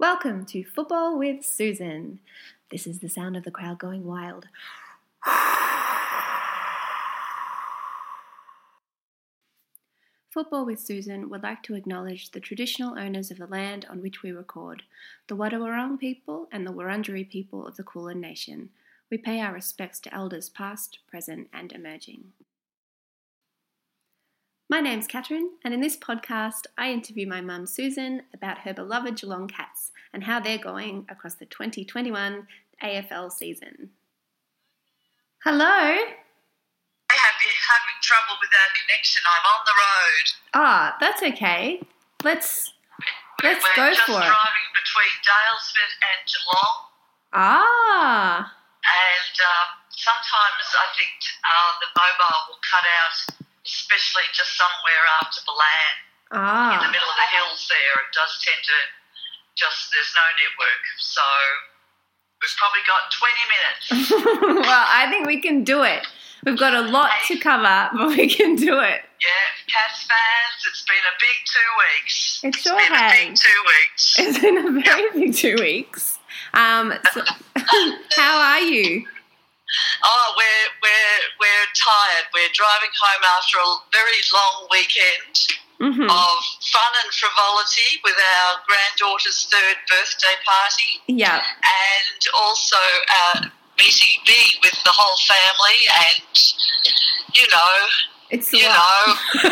Welcome to Football with Susan. This is the sound of the crowd going wild. Football with Susan would like to acknowledge the traditional owners of the land on which we record, the Wadawurrung people and the Wurundjeri people of the Kulin Nation. We pay our respects to elders past, present, and emerging. My name's Catherine, and in this podcast, I interview my mum Susan about her beloved Geelong Cats and how they're going across the 2021 AFL season. Hello. I have been having trouble with our connection. I'm on the road. Ah, that's okay. Let's let's We're go just for it. driving between Daylesford and Geelong, Ah, and um, sometimes I think uh, the mobile will cut out, especially just somewhere after Ballan in the ah. middle of the hills. There, it does tend to just there's no network, so we've probably got 20 minutes. well, I think we can do it. We've got a lot to cover, but we can do it. Yeah, Cats fans, it's been a big two weeks. It It's sure been a big two weeks. It's been a very big two weeks. Um, so, how are you? Oh, we're we're we're tired. We're driving home after a very long weekend hmm of fun and frivolity with our granddaughter's third birthday party, Yeah. and also uh, meeting B with the whole family, and you know, It's a you lot. know,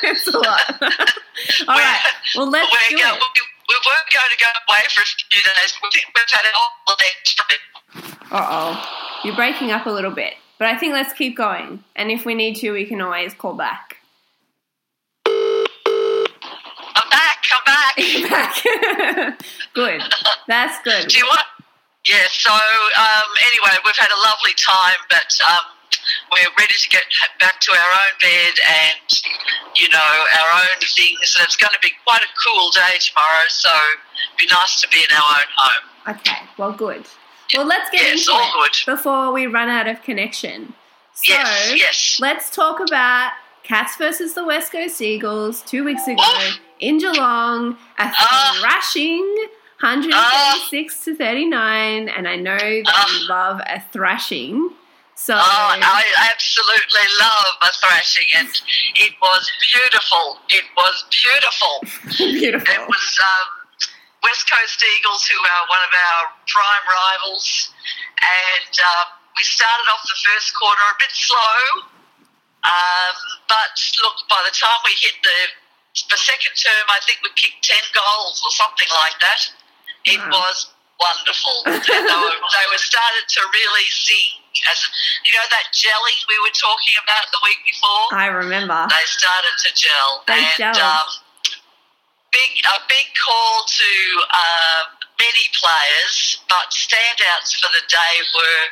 it's a lot. All right. Well, let's we're do go, it. we, we weren't going to go away for a few days. We, we've had it all next week. Uh oh. You're breaking up a little bit, but I think let's keep going. And if we need to, we can always call back. I'm back. I'm back. back. good. That's good. Do you want? Yeah. So um, anyway, we've had a lovely time, but um, we're ready to get back to our own bed and you know our own things. And it's going to be quite a cool day tomorrow, so it'd be nice to be in our own home. Okay. Well, good. Well, let's get Yes, into it good. before we run out of connection. So, yes. Yes. let's talk about Cats versus the West Coast Eagles two weeks ago Oh. in Geelong. A Ah. thrashing, 136 to 39. And I know that you Ah. love a thrashing. So, Oh, I absolutely love a thrashing, and it was beautiful. It was beautiful. beautiful. It was um, West Coast Eagles, who are one of our prime rivals, and um, we started off the first quarter a bit slow, um, but look, by the time we hit the the second term, I think we kicked ten goals or something like that. It Wow. was wonderful. They, were, they were started to really sing. As you know, that gelling we were talking about the week before I remember. they started to gel. They and gelled. Um, big a big call to uh, many players, but standouts for the day were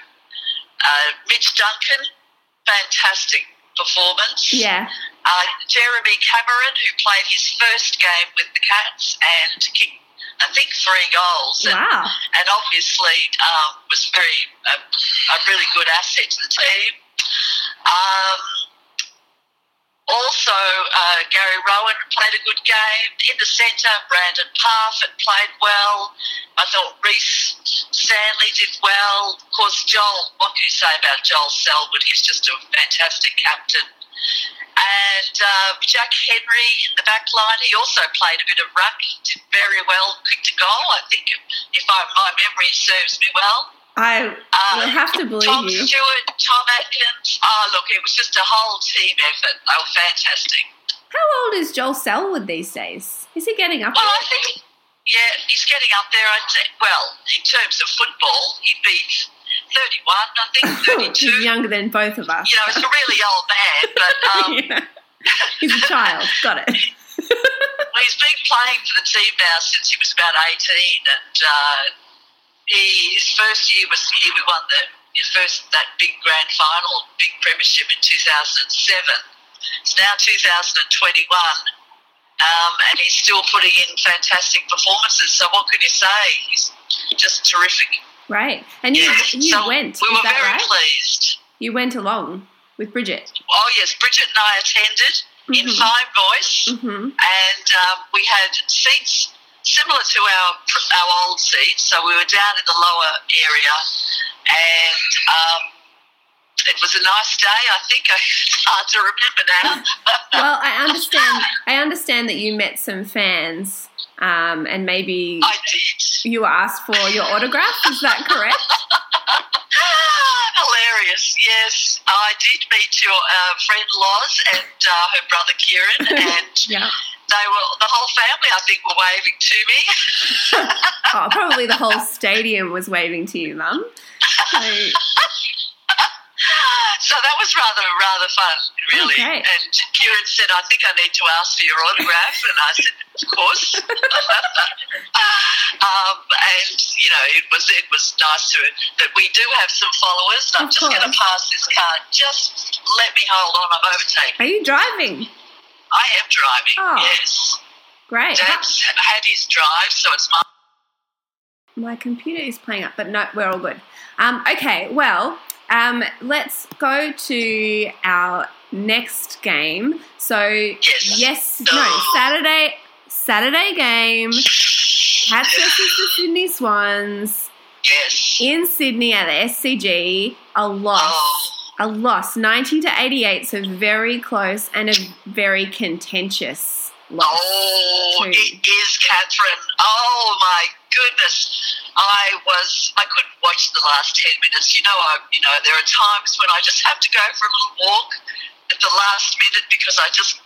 uh, Mitch Duncan, fantastic performance. Yeah. Uh, Jeremy Cameron, who played his first game with the Cats and kicked, I think, three goals. And, Wow. and obviously um, was very a, a really good asset to the team. Um, also, uh, Gary Rohan played a good game in the centre. Brandan Parfitt played well. I thought Rhys Stanley did well. Of course, Joel. What can you say about Joel Selwood? He's just a fantastic captain. And uh, Jack Henry in the back line, he also played a bit of ruck. He did very well, kicked a goal. I think, if I, my memory serves me well. I Uh, will have to believe Tom you. Stewart, Tom Atkins. Oh, look, it was just a whole team effort. They were fantastic. How old is Joel Selwood these days? Is he getting up Well, I think, yeah, he's getting up there. I'd say, well, in terms of football, he'd be 31, I think, 32. He's younger than both of us. you know, he's a really old man, but um, Yeah. He's a child. Got it. well, he's been playing for the team now since he was about 18, and uh, he, his first year was the year we won the his first that big grand final, big premiership in 2007. It's now 2021, um, and he's still putting in fantastic performances. So what can you say? He's just terrific. Right. And you, Yeah. you so went. We were very right? pleased. You went along with Bridget. Oh yes, Bridget and I attended in Mhm. fine voice. hmm and um, we had seats similar to our our old seat. So we were down in the lower area, and um, it was a nice day. I think it's hard to remember now. well, I understand. I understand that you met some fans, um, and maybe I did. you asked for your autograph. Is that correct? Hilarious, yes. I did meet your uh, friend Loz and uh, her brother Kieran, and yeah. They were the whole family. I think were waving to me. Oh, probably the whole stadium was waving to you, Mum. So, so that was rather rather fun, really. Okay. And Kieran said, "I think I need to ask for your autograph," and I said, "Of course." um, and you know, it was it was nice to that we do have some followers. And I'm Of just going to pass this card. Just let me hold on. I'm overtaking. are you driving? I am driving. Oh. Yes, Great. Dad's had his drive, so it's my. My computer is playing up, but no, we're all good. Um, okay, well, um, let's go to our next game. So, Yes. yes, no, Saturday, Saturday game. Cats versus the Sydney Swans Yes. in Sydney at the SCG. A loss, Oh. A loss, ninety to eighty-eight. So very close and a very contentious loss. Oh, too. it is Catherine. Oh my goodness. I was I couldn't watch the last ten minutes. You know, I you know, there are times when I just have to go for a little walk at the last minute because I just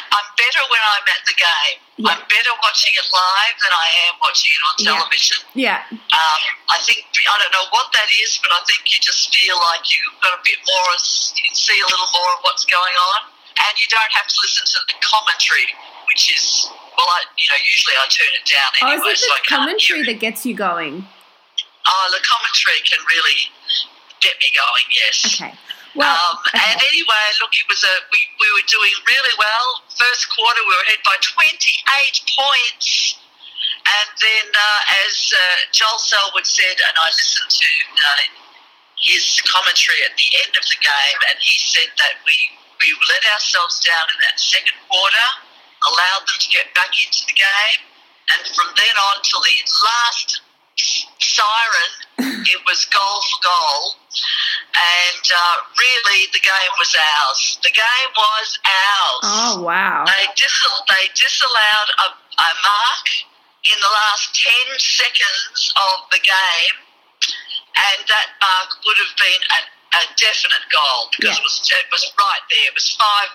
I'm better when I'm at the game. Yeah. I'm better watching it live than I am watching it on television. Yeah, Um, I think I don't know what that is, but I think you just feel like you've got a bit more. You can see a little more of what's going on, and you don't have to listen to the commentary, which is well, I you know usually I turn it down oh, anyway, is it so I the commentary that gets you going? Oh, the commentary can really get me going. Yes. Okay. Well, um, and anyway, look, it was a we, we were doing really well. First quarter, we were ahead by 28 points. And then, uh, as uh, Joel Selwood said, and I listened to uh, his commentary at the end of the game, and he said that we, we let ourselves down in that second quarter, allowed them to get back into the game, and from then on till the last siren, it was goal for goal. And uh, really, the game was ours. The game was ours. oh wow. They, dis- they disallowed a, a mark in the last 10 seconds of the game, and that mark would have been a, a definite goal because Yeah. it, was, it was right there. It was five,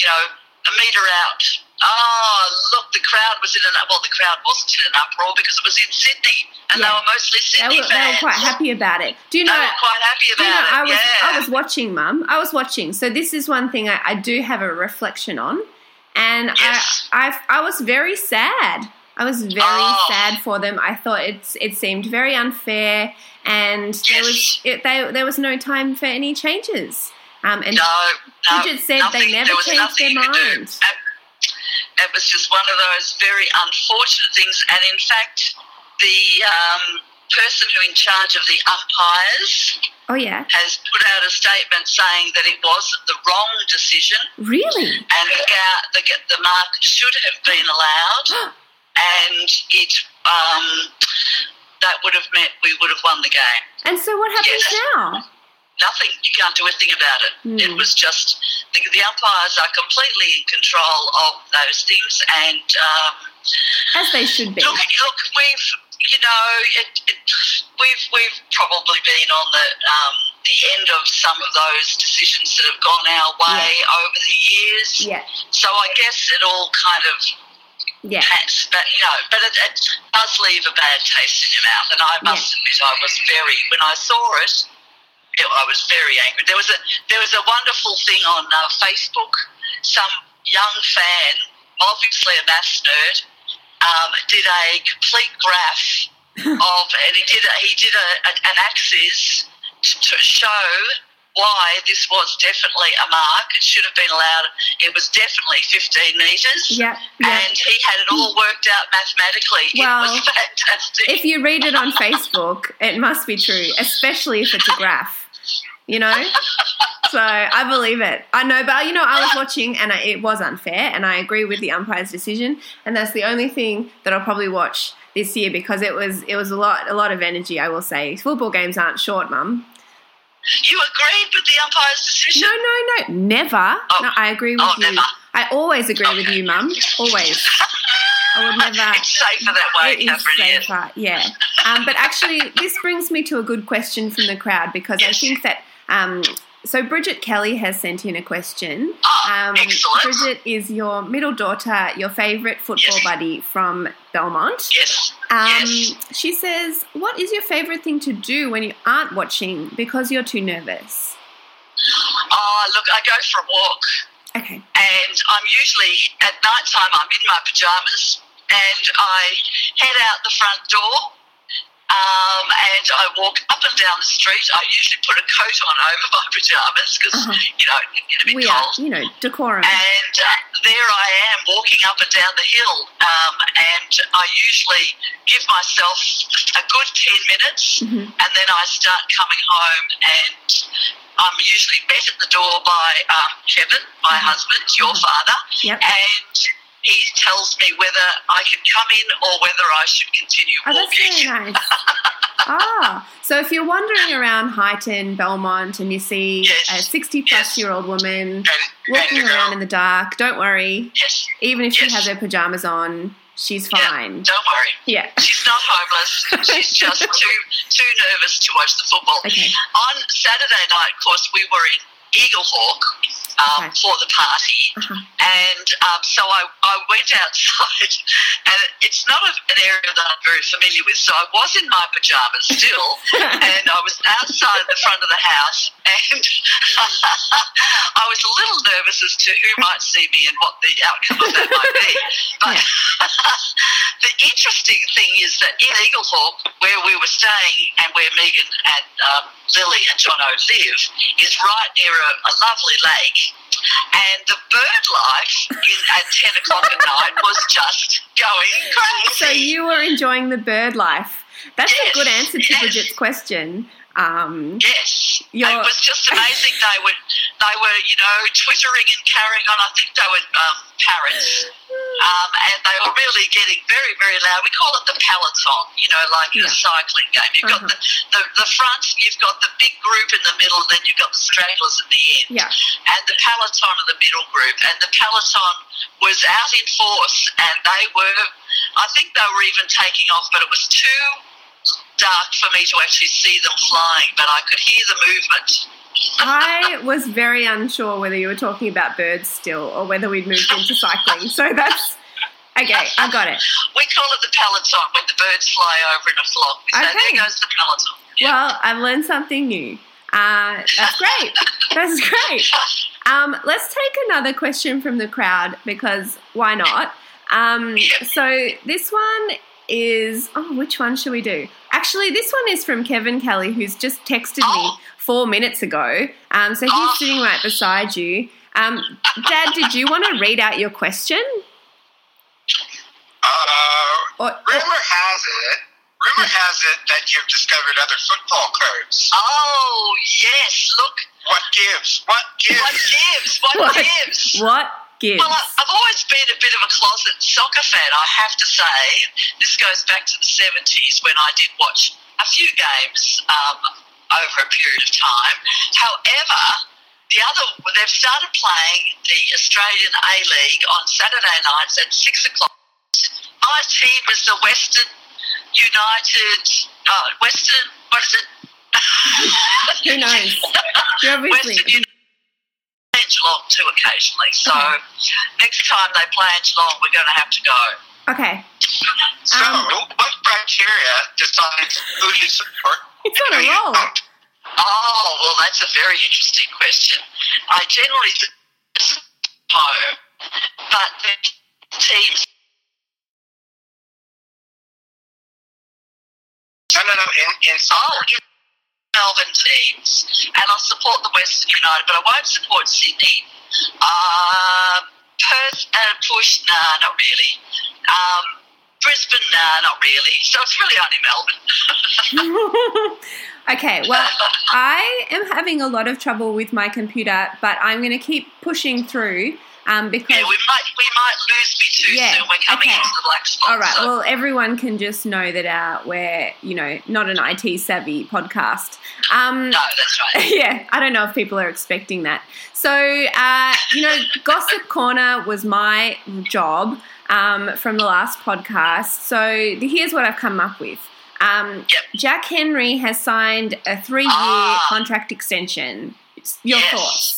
you know, a metre out. Oh, look, the crowd was in an well, the crowd wasn't in an uproar because it was in Sydney, and Yeah. they were mostly They Sydney were, they were quite happy about it. Do you know? They were quite happy do you know, about I was yeah. I was watching, Mum. I was watching. So this is one thing I, I do have a reflection on, and Yes. I, I I was very sad. I was very Oh. sad for them. I thought it's it seemed very unfair, and there was Yes. it, they, there was no time for any changes. Um, and No, no. Bridget said nothing, they never changed their you could do. mind. It- was just one of those very unfortunate things. And in fact, the um, person who in charge of the umpires Oh yeah, has put out a statement saying that it was the wrong decision really? and the, the, the mark should have been allowed and it um, that would have meant we would have won the game. And so what happens Yes. now? Nothing. You can't do a thing about it. Hmm. It was just the, the umpires are completely in control of those things, and um, As they should be. look, look, we've you know, it, it, we've we've probably been on the um, the end of some of those decisions that have gone our way over the years. Yeah, So I guess it all kind of yeah. but you know, but it, it does leave a bad taste in your mouth. And I must admit, I was very when I saw it, I was very angry. There was a there was a wonderful thing on uh, Facebook. Some young fan, obviously a maths nerd, um, did a complete graph of, and he did a, he did a, a, an axis to, to show why this was definitely a mark. It should have been allowed. It was definitely 15 metres. Yeah, yeah. And he had it all worked out mathematically. Well, it was fantastic. If you read it on Facebook, it must be true, especially if it's a graph. You know? so I believe it. I know, but you know, I was watching and I, it was unfair, and I agree with the umpire's decision. And that's the only thing that I'll probably watch this year because it was it was a lot a lot of energy. I will say football games aren't short, Mum. You agreed with the umpire's decision? No, no, no, never. Oh. No, I agree with Oh, you. never. I always agree with you, Mum. Always. I would never. it's safer that way, It is safer, yeah. Um, but actually, this brings me to a good question from the crowd because I think that. Um, so Bridget Kelly has sent in a question. Oh, Um, excellent. Bridget is your middle daughter, your favourite football Yes. buddy from Belmont. Yes. Um, yes. She says, "What is your favourite thing to do when you aren't watching because you're too nervous?" Oh, look, I go for a walk. Okay. and I'm usually at night time. I'm in my pajamas and I head out the front door. Um, and I walk up and down the street. I usually put a coat on over my pajamas because Uh-huh. you know it can get a bit We are, cold. you know, decorum. And uh, there I am walking up and down the hill, um, and I usually give myself a good ten minutes, Mhm. and then I start coming home, and I'm usually met at the door by um, Kevin, my Mhm. husband, your Mhm. father, Yep. and he tells me whether I can come in or whether I should continue Oh, that's walking. very nice. ah, so if you're wandering around Highton, Belmont, and you see Yes. a 60 plus Yes. year old woman And, walking and, around in the dark, don't worry. Yes, Even if she has her pajamas on, she's Yeah. fine. don't worry. Yeah. She's not homeless. She's just too too nervous to watch the football. Okay. On Saturday night, of course, we were in Eaglehawk um, Okay. for the party, Uh-huh. and um, so I, I went outside, and it's not an area that I'm very familiar with, so I was in my pajamas still, and I was outside the front of the house, and I was a little nervous as to who might see me and what the outcome of that might be. But the interesting thing is that in Eaglehawk, where we were staying and where Megan and um, Lily and Jono live, is right near a, a lovely lake. And the bird life in, at 10 o'clock at night was just going crazy. So you were enjoying the bird life. That's a good answer to yes. Bridget's question. Um, Yes, it was just amazing. They were, they were, you know, twittering and carrying on. I think they were um, parrots, um, and they were really getting very, very loud. We call it the peloton, you know, like in Yeah. a cycling game. You've got Uh-huh. the, the the front, you've got the big group in the middle, and then you've got the stragglers at the end. yeah. And the peloton of the middle group, and the peloton was out in force, and they were, I think they were even taking off, but it was too dark for me to actually see them flying, but I could hear the movement. I was very unsure whether you were talking about birds still or whether we'd moved into cycling. So that's okay. I got it. We call it the peloton when the birds fly over in a flock. We say, Okay. there goes the peloton. Well, I've learned something new. Uh, that's great. That's great. Um, let's take another question from the crowd because why not? Um, so this one is oh, which one should we do? Actually, this one is from Kevin Kelly, who's just texted me Oh. four minutes ago. Um, so he's Oh. sitting right beside you. Um, Dad, did you want to read out your question? uh, Or, rumor has it, rumor has it that you've discovered other football codes. Oh, yes. Look, What gives? What gives? what gives? What, What? gives? what gives? Well, I've always been a bit of a closet soccer fan, I have to say. This goes back to the 70s when I did watch a few games um, over a period of time. However, the other, they've started playing the Australian A League on Saturday nights at 6 o'clock. My team was the Western United, uh, Western, what is it? Who knows? You're obviously- Western United play in Geelong too occasionally. So Okay. next time they play in Geelong, we're going to have to go. okay, So, Um, what criteria decides who you support? it's on a who roll. Oh, well, that's a very interesting question. I generally support home, but the teams. No, no, no. In, in Oh, soccer. in Melbourne teams, and I'll support the Western United, but I won't support Sydney. Um, Perth and Push, nah, not really. Um, Brisbane, nah, not really. So it's really only Melbourne. Okay, well, I am having a lot of trouble with my computer, but I'm going to keep pushing through um, because. Yeah, we might we might lose me too Yeah, soon. We're coming okay. into the black spot. All right. so- Well, everyone can just know that uh, we're, you know, not an IT savvy podcast. Um, no, that's right. yeah, I don't know if people are expecting that. So, uh, you know, Gossip Corner was my job um, from the last podcast. So here's what I've come up with. Um, Yep. Jack Henry has signed a three-year Ah. contract extension. Your Yes. thoughts?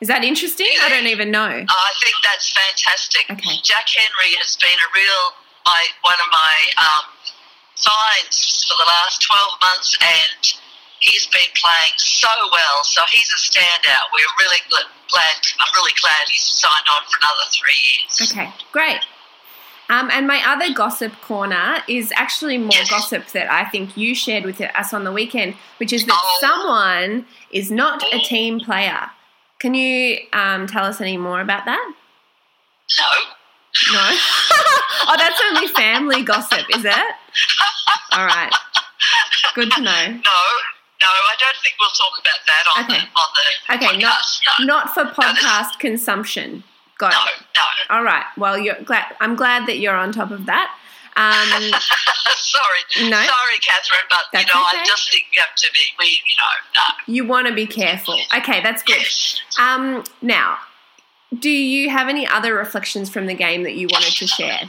Is that interesting? I don't even know. I think that's fantastic. Okay. Jack Henry has been a real my one of my um, finds for the last twelve months, and he's been playing so well. So he's a standout. We're really glad. I'm really glad he's signed on for another three years. Okay, great. Um, and my other gossip corner is actually more Yes. gossip that I think you shared with us on the weekend, which is that Oh. someone is not a team player. Can you um, tell us any more about that? No. No. oh, that's only family gossip, is it? All right. Good to know. No, no, I don't think we'll talk about that on Okay. the on the Okay, not no, not for podcast consumption. Got no, it. no. All right. Well, you're glad. I'm glad that you're on top of that. Um, Sorry, No. sorry, Catherine, but That's you know, okay. I just think you have to be. We, you know, no. you want to be careful. Okay, that's good. Yes. Um, now, do you have any other reflections from the game that you wanted to share?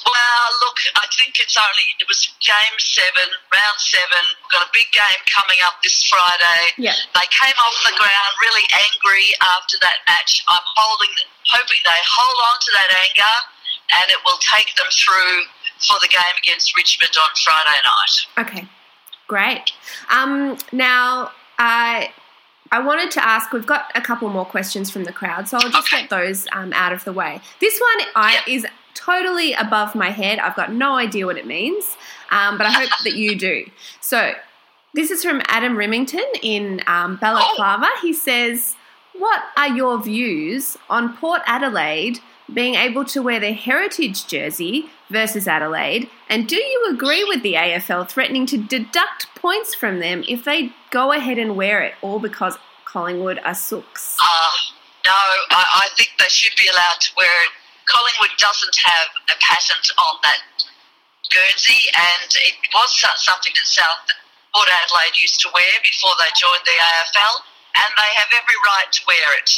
Well, look, I think it's only it was game seven, round seven. We've got a big game coming up this Friday. Yeah. They came off the ground really angry after that match. I'm holding, hoping they hold on to that anger, and it will take them through for the game against Richmond on Friday night. Okay, great. Um, now, I I wanted to ask. We've got a couple more questions from the crowd, so I'll just Okay. get those um, out of the way. This one I, Yep. is totally above my head. I've got no idea what it means, um, but I hope that you do. So, this is from Adam Remington in um, Balaclava. He says, "What are your views on Port Adelaide?" Being able to wear their heritage jersey versus Adelaide, and do you agree with the AFL threatening to deduct points from them if they go ahead and wear it, all because Collingwood are sooks? Uh, no, I, I think they should be allowed to wear it. Collingwood doesn't have a patent on that Guernsey, and it was something that South Port Adelaide used to wear before they joined the AFL, and they have every right to wear it.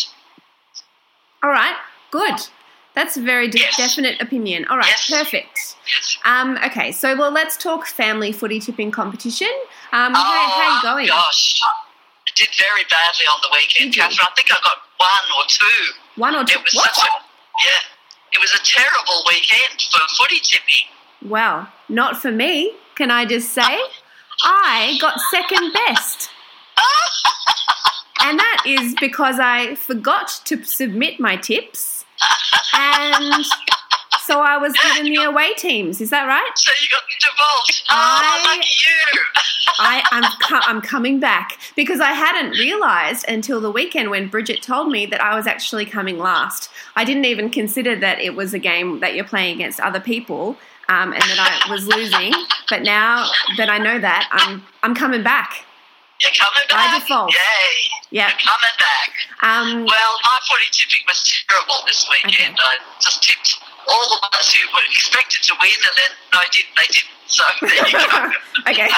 All right, good. That's a very de- Yes. definite opinion. All right, Yes. perfect. Yes. Um, okay, so well, let's talk family footy tipping competition. Um, how, oh, how are you going? gosh. I did very badly on the weekend? Catherine. I think I got one or two. One or two? It was What? such a yeah. It was a terrible weekend for footy tipping. Well, not for me. Can I just say? I got second best. And that is because I forgot to submit my tips. And so I was given the away teams. Is that right? So you got devolved. Oh, I- lucky you. I, I'm, co- I'm coming back because I hadn't realised until the weekend when Bridget told me that I was actually coming last. I didn't even consider that it was a game that you're playing against other people um, and that I was losing. But now that I know that, I'm, I'm coming back. You're coming By back. default. Yay. Yeah. You're coming back. Um, Well, my footy tipping was terrible this weekend. I just tipped all the ones who were expected to win, and then I didn't. They didn't. So there you go. okay.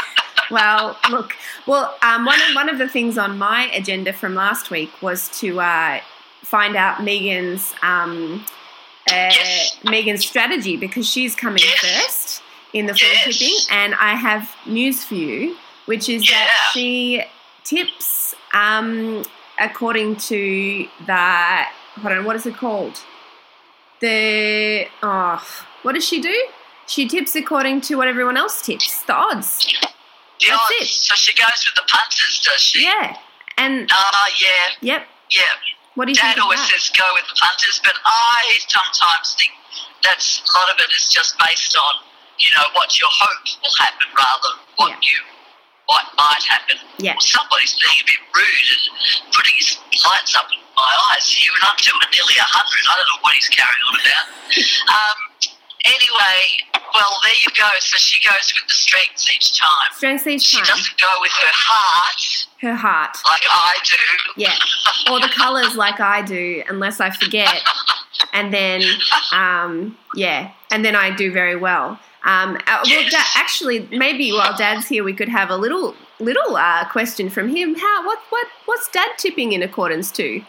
Well, look. Well, um, one of one of the things on my agenda from last week was to uh, find out Megan's um, uh, Yes. Megan's strategy because she's coming Yes. first in the Yes. tipping, and I have news for you, which is that she tips um, according to the hold on, what is it called? The oh, what does she do? She tips according to what everyone else tips, the odds. The That's odds. it. So she goes with the punters, does she? Yeah. And Ah, yeah, yep. yeah. What do you Dad always says go with the punters, but I sometimes think that's a lot of it is just based on you know what your hope will happen rather than what Yeah. you what might happen. Yeah. Well, somebody's being a bit rude and putting his lights up in my eyes here, and I'm doing nearly a hundred. I don't know what he's carrying on about. um, Anyway, well, there you go. So she goes with the strengths each time. Strengths each She time. doesn't go with her heart Her heart. like I do. Yeah. Or the colours like I do, unless I forget. And then, um, yeah, and then I do very well. Um, uh, well, da- actually, maybe while Dad's here, we could have a little little uh, question from him. How what what what's Dad tipping in accordance to?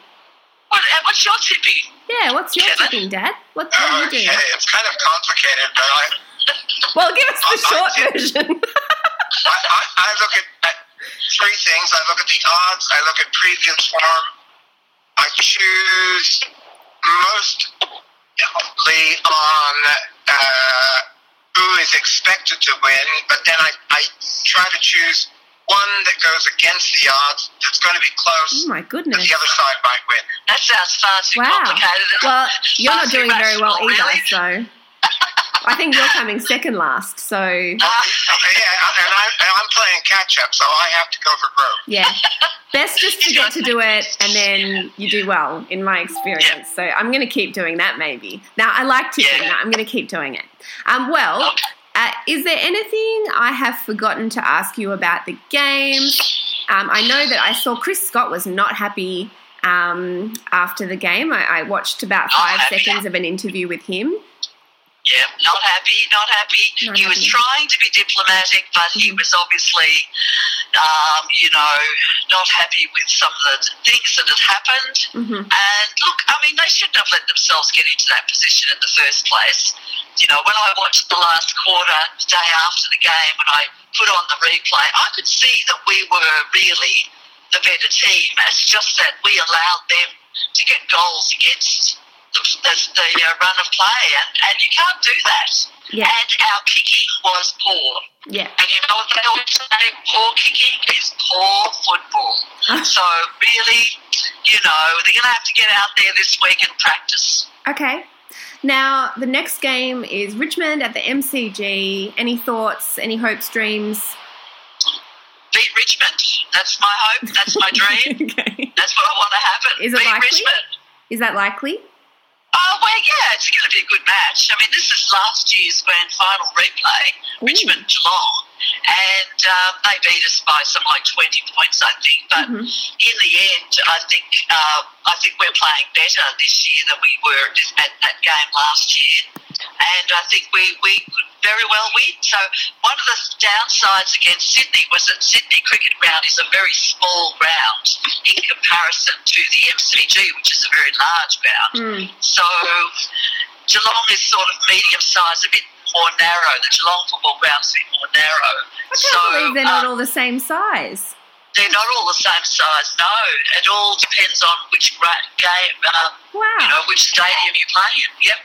What, uh, what's your tipping? Yeah, what's your Kevin? tipping, Dad? What, what are you doing? Okay, it's kind of complicated, but I, Well, give us the I- I short tip- version. I, I, I look at, at three things. I look at the odds. I look at previous form. I choose mostly on uh, who is expected to win, but then I, I try to choose one that goes against the odds that's going to be close, oh my that goodness! the other side might win. That sounds far too Wow. complicated. and Well, you're not doing very well either, really. so I think you're coming second last. So Uh, yeah, and, I, and I'm playing catch up, so I have to go for broke. yeah, best just forget to do it, and then you do well, in my experience. So I'm going to keep doing that. Maybe now I like tipping. Yeah. I'm going to keep doing it. Um, well. Okay. Uh, is there anything I have forgotten to ask you about the games? Um, I know that I saw Chris Scott was not happy um, after the game. I, I watched about five happy. seconds of an interview with him. Yeah, not happy, not happy. Not he was trying to be diplomatic, but he Mhm. was obviously, um, you know, not happy with some of the things that had happened. hmm And look, I mean, they shouldn't have let themselves get into that position in the first place. You know, when I watched the last quarter, the day after the game, when I put on the replay, I could see that we were really the better team. It's just that we allowed them to get goals against the, the, uh, run of play, and, and you can't do that. Yeah. And our kicking was poor. Yeah. And you know what they always say? Poor kicking is poor football. So really, you know, they're going to have to get out there this week and practice. Okay. Now, the next game is Richmond at the MCG. Any thoughts, any hopes, dreams? Beat Richmond. That's my hope. That's my dream. okay. That's what I want to happen. Is it Beat likely? Richmond. Is that likely? Oh, well, yeah, it's going to be a good match. I mean, this is last year's grand final replay, Ooh. Richmond Geelong, and um, they beat us by some like 20 points, I think. But Mhm. in the end, I think uh, I think we're playing better this year than we were at that game last year, and I think we, we could very well win. So one of the downsides against Sydney was that Sydney Cricket Ground is a very small ground in comparison to the MCG, which is a very large ground. Hmm. So Geelong is sort of medium sized, a bit more narrow. The Geelong football ground's a bit more narrow. I can't so believe they're not uh, all the same size. They're not all the same size. No, it all depends on which game, um, you know, which stadium you play in. Yep,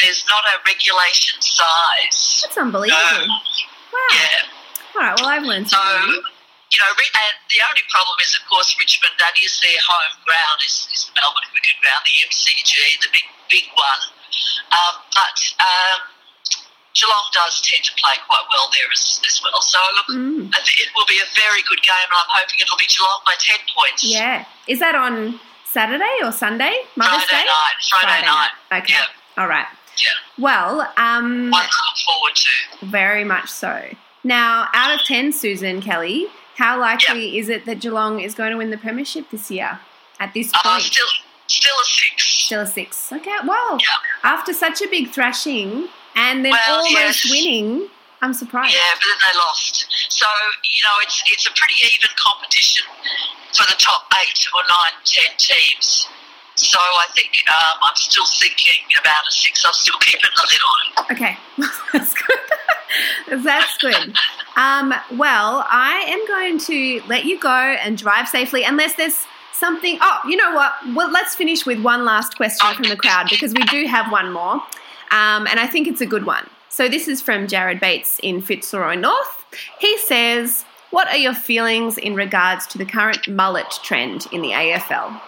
there's not a regulation size. That's unbelievable. No. Wow. Yeah. All right, well, I've learned So, something. you know, and the only problem is, of course, Richmond. That is their home ground. Is, is the Melbourne Cricket Ground, the MCG, the big big one. Um, but um, Geelong does tend to play quite well there as, as well. So look, Mm. It will be a very good game, and I'm hoping it'll be Geelong by ten points. Yeah. Is that on Saturday or Sunday? Mother's Friday Day? night. Friday, night. Okay. Yeah. All right. Yeah. Well, um, One to look forward to. very much so. Now, out of 10, Susan Kelly, how likely is it that Geelong is going to win the Premiership this year at this Uh, point? still, still a six. Still a six. Okay, well, Yeah. after such a big thrashing and then Well, almost yes. winning, I'm surprised. Yeah, but then they lost. So you know, it's it's a pretty even competition for the top eight or nine, ten teams. So I think um, I'm still thinking about a six. I'm still keeping the lid on. Okay, that's good. that's good. Um, well, I am going to let you go and drive safely, unless there's something. Oh, you know what? Well, let's finish with one last question from the crowd because we do have one more, um, and I think it's a good one. So this is from Jared Bates in Fitzroy North. He says, "What are your feelings in regards to the current mullet trend in the AFL?"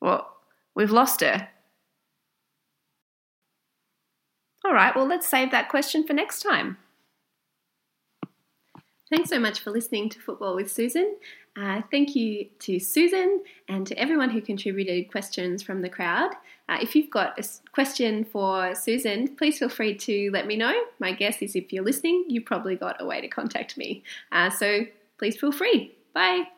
Well, we've lost her. All right, well, let's save that question for next time. Thanks so much for listening to Football with Susan. Uh, thank you to Susan and to everyone who contributed questions from the crowd. Uh, if you've got a question for Susan, please feel free to let me know. My guess is if you're listening, you've probably got a way to contact me. Uh, so please feel free. Bye.